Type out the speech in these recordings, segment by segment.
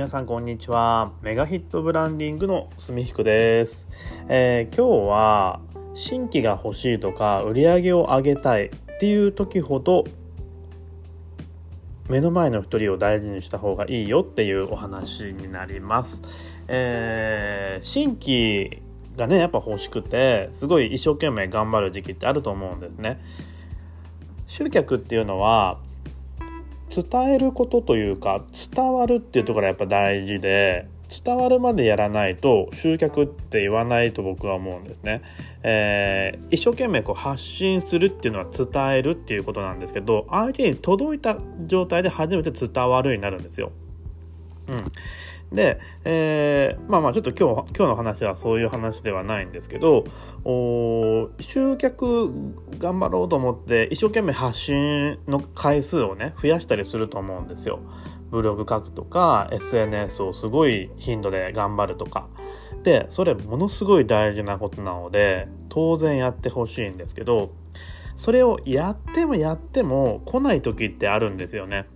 皆さんこんにちは。メガヒットブランディングのすみひくです、えー、今日は新規が欲しいとか売り上げを上げたいっていう時ほど目の前の一人を大事にした方がいいよっていうお話になります、えー、新規がねやっぱ欲しくてすごい一生懸命頑張る時期ってあると思うんですね。集客っていうのは伝えることというか伝わるっていうところがやっぱ大事で伝わるまでやらないと集客って言わないと僕は思うんですね。えー、一生懸命こう発信するっていうのは伝えるっていうことなんですけど相手に届いた状態で初めて伝わるになるんですよ。うん、で、えー、まあまあちょっと今日今日の話はそういう話ではないんですけどお集客頑張ろうと思って一生懸命発信の回数をね増やしたりすると思うんですよ。ブログ書くとか SNS をすごい頻度で頑張るとか。でそれものすごい大事なことなので当然やってほしいんですけどそれをやってもやっても来ない時ってあるんですよね。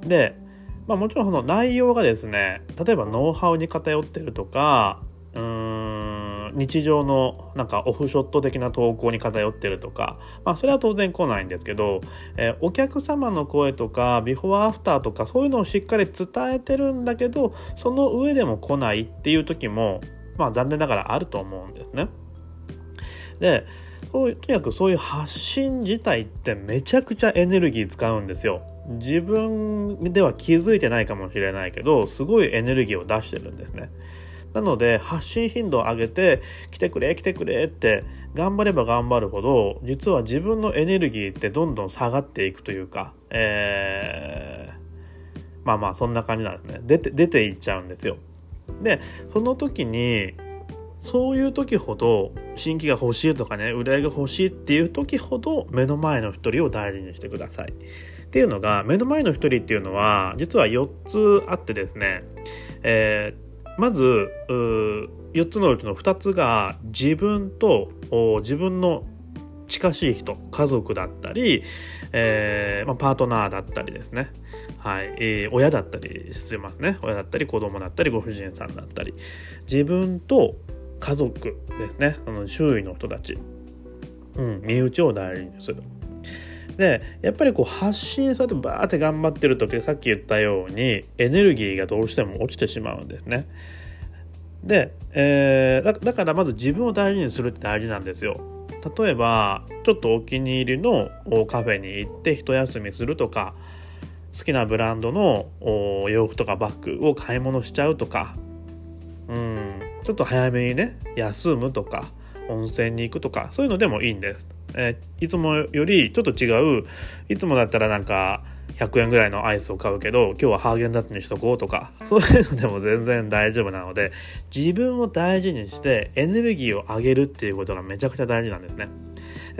でまあもちろんその内容がですね、例えばノウハウに偏ってるとか、うーん、日常のなんかオフショット的な投稿に偏ってるとか、まあそれは当然来ないんですけど、えー、お客様の声とか、ビフォーアフターとかそういうのをしっかり伝えてるんだけど、その上でも来ないっていう時も、まあ残念ながらあると思うんですね。で、とにかくそういう発信自体ってめちゃくちゃエネルギー使うんですよ。自分では気づいてないかもしれないけどすごいエネルギーを出してるんですね。なので発信頻度を上げて来てくれ来てくれって頑張れば頑張るほど実は自分のエネルギーってどんどん下がっていくというか、えー、まあまあそんな感じなんですね出て出ていっちゃうんですよ。でその時にそういう時ほど新規が欲しいとかね売り上が欲しいっていう時ほど目の前の一人を大事にしてください。っていうのが目の前の一人っていうのは実は4つあってですね、えー、まず4つのうちの2つが自分と自分の近しい人家族だったり、えーまあ、パートナーだったりですね。はい、えー、親だったりしますね。親だったり子供だったりご婦人さんだったり。自分と家族ですね。その周囲の人たち、うん、身内を大事にする。でやっぱりこう発信されてバーって頑張ってる時さっき言ったようにエネルギーがどうしても落ちてしまうんですね。で、えー、だからまず自分を大事にするって大事なんですよ。例えばちょっとお気に入りのカフェに行って一休みするとか好きなブランドの洋服とかバッグを買い物しちゃうとかうんちょっと早めにね休むとか温泉に行くとかそういうのでもいいんです。えー、いつもよりちょっと違ういつもだったらなんか100円ぐらいのアイスを買うけど今日はハーゲンダッツにしとこうとか そういうのでも全然大丈夫なので自分を大事にしてエネルギーを上げるっていうことがめちゃくちゃ大事なんですね。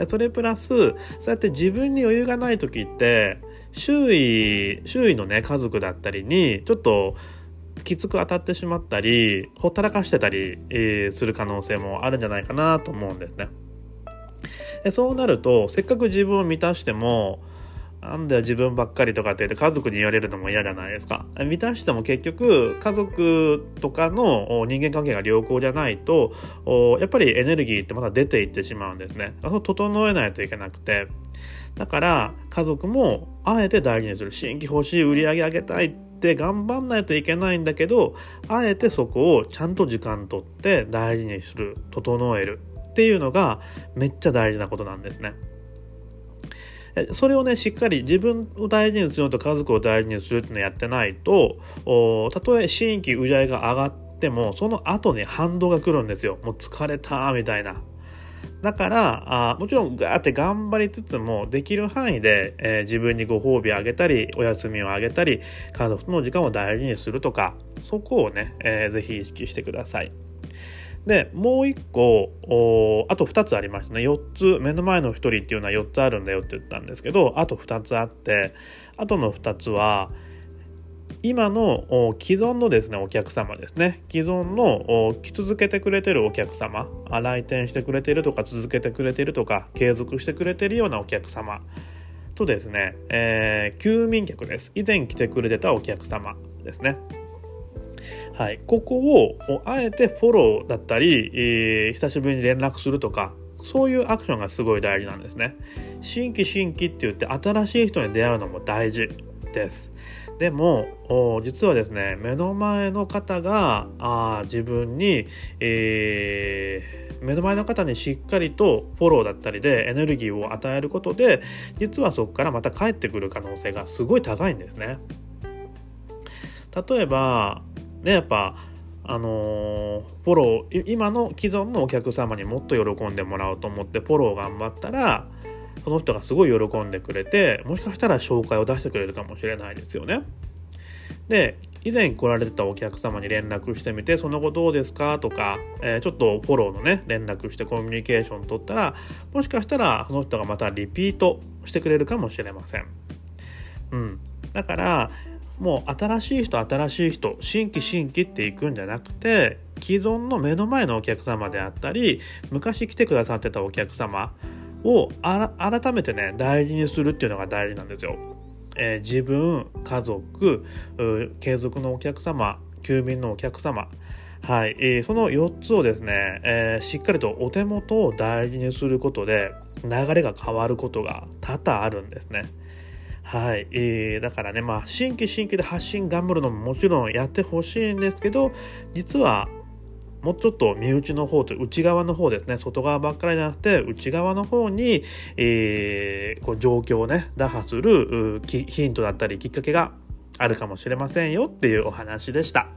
それプラスそうやって自分に余裕がない時って周囲周囲のね家族だったりにちょっときつく当たってしまったりほったらかしてたり、えー、する可能性もあるんじゃないかなと思うんですね。でそうなるとせっかく自分を満たしてもなんだよ自分ばっかりとかって言って家族に言われるのも嫌じゃないですか。満たしても結局家族とかの人間関係が良好じゃないとやっぱりエネルギーってまだ出ていってしまうんですね。そ整えないといけなくて。だから家族もあえて大事にする。新規欲しい売り上げ上げたいって頑張んないといけないんだけどあえてそこをちゃんと時間とって大事にする。整える。っていうのがめっちゃ大事なことなんですね。それをね、しっかり自分を大事にするのと家族を大事にするっていうのをやってないと、たとえ新規売り上げが上がっても、その後に反動が来るんですよ。もう疲れた、みたいな。だからあもちろんガーって頑張りつつもできる範囲で、えー、自分にご褒美をあげたりお休みをあげたり家族との時間を大事にするとかそこをね、えー、ぜひ意識してください。でもう一個あと2つありましたね。4つ目の前の1人っていうのは4つあるんだよって言ったんですけどあと2つあってあとの2つは今の既存のですねお客様ですね。既存の来続けてくれてるお客様来店してくれてるとか続けてくれてるとか継続してくれてるようなお客様とですね、えー、休眠客です。以前来てくれてたお客様ですね。はい、ここをあえてフォローだったり、えー、久しぶりに連絡するとかそういうアクションがすごい大事なんですね。新規新規って言って新しい人に出会うのも大事です。でも実はですね目の前の方があ自分に、えー、目の前の方にしっかりとフォローだったりでエネルギーを与えることで実はそこからまた帰ってくる可能性がすごい高いんですね。例えばねやっぱあのフォロー今の既存のお客様にもっと喜んでもらおうと思ってフォロー頑張ったらその人がすごい喜んでくれてもしかしたら紹介を出してくれるかもしれないですよね。で以前来られてたお客様に連絡してみてその後どうですかとか、えー、ちょっとフォローのね連絡してコミュニケーション取ったらもしかしたらその人がまたリピートしてくれるかもしれません。うん、だからもう新しい人新しい人新規新規っていくんじゃなくて既存の目の前のお客様であったり昔来てくださってたお客様を改めてね大事にするっていうのが大事なんですよ。えー、自分家族継続のお客様休眠のお客様はい、えー、その4つをですね、えー、しっかりとお手元を大事にすることで流れが変わることが多々あるんですね。はい、えー、だからね、まあ、新規新規で発信頑張るのももちろんやってほしいんですけど、実はもうちょっと身内の方と内側の方ですね外側ばっかりじゃなくて内側の方に、えー、こう状況をね打破するヒントだったりきっかけがあるかもしれませんよっていうお話でした。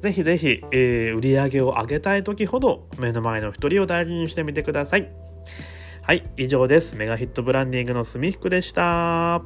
ぜひぜひ、えー、売り上げを上げたい時ほど目の前の一人を大事にしてみてください。はい、以上です。メガヒットブランディングのすみひくでした。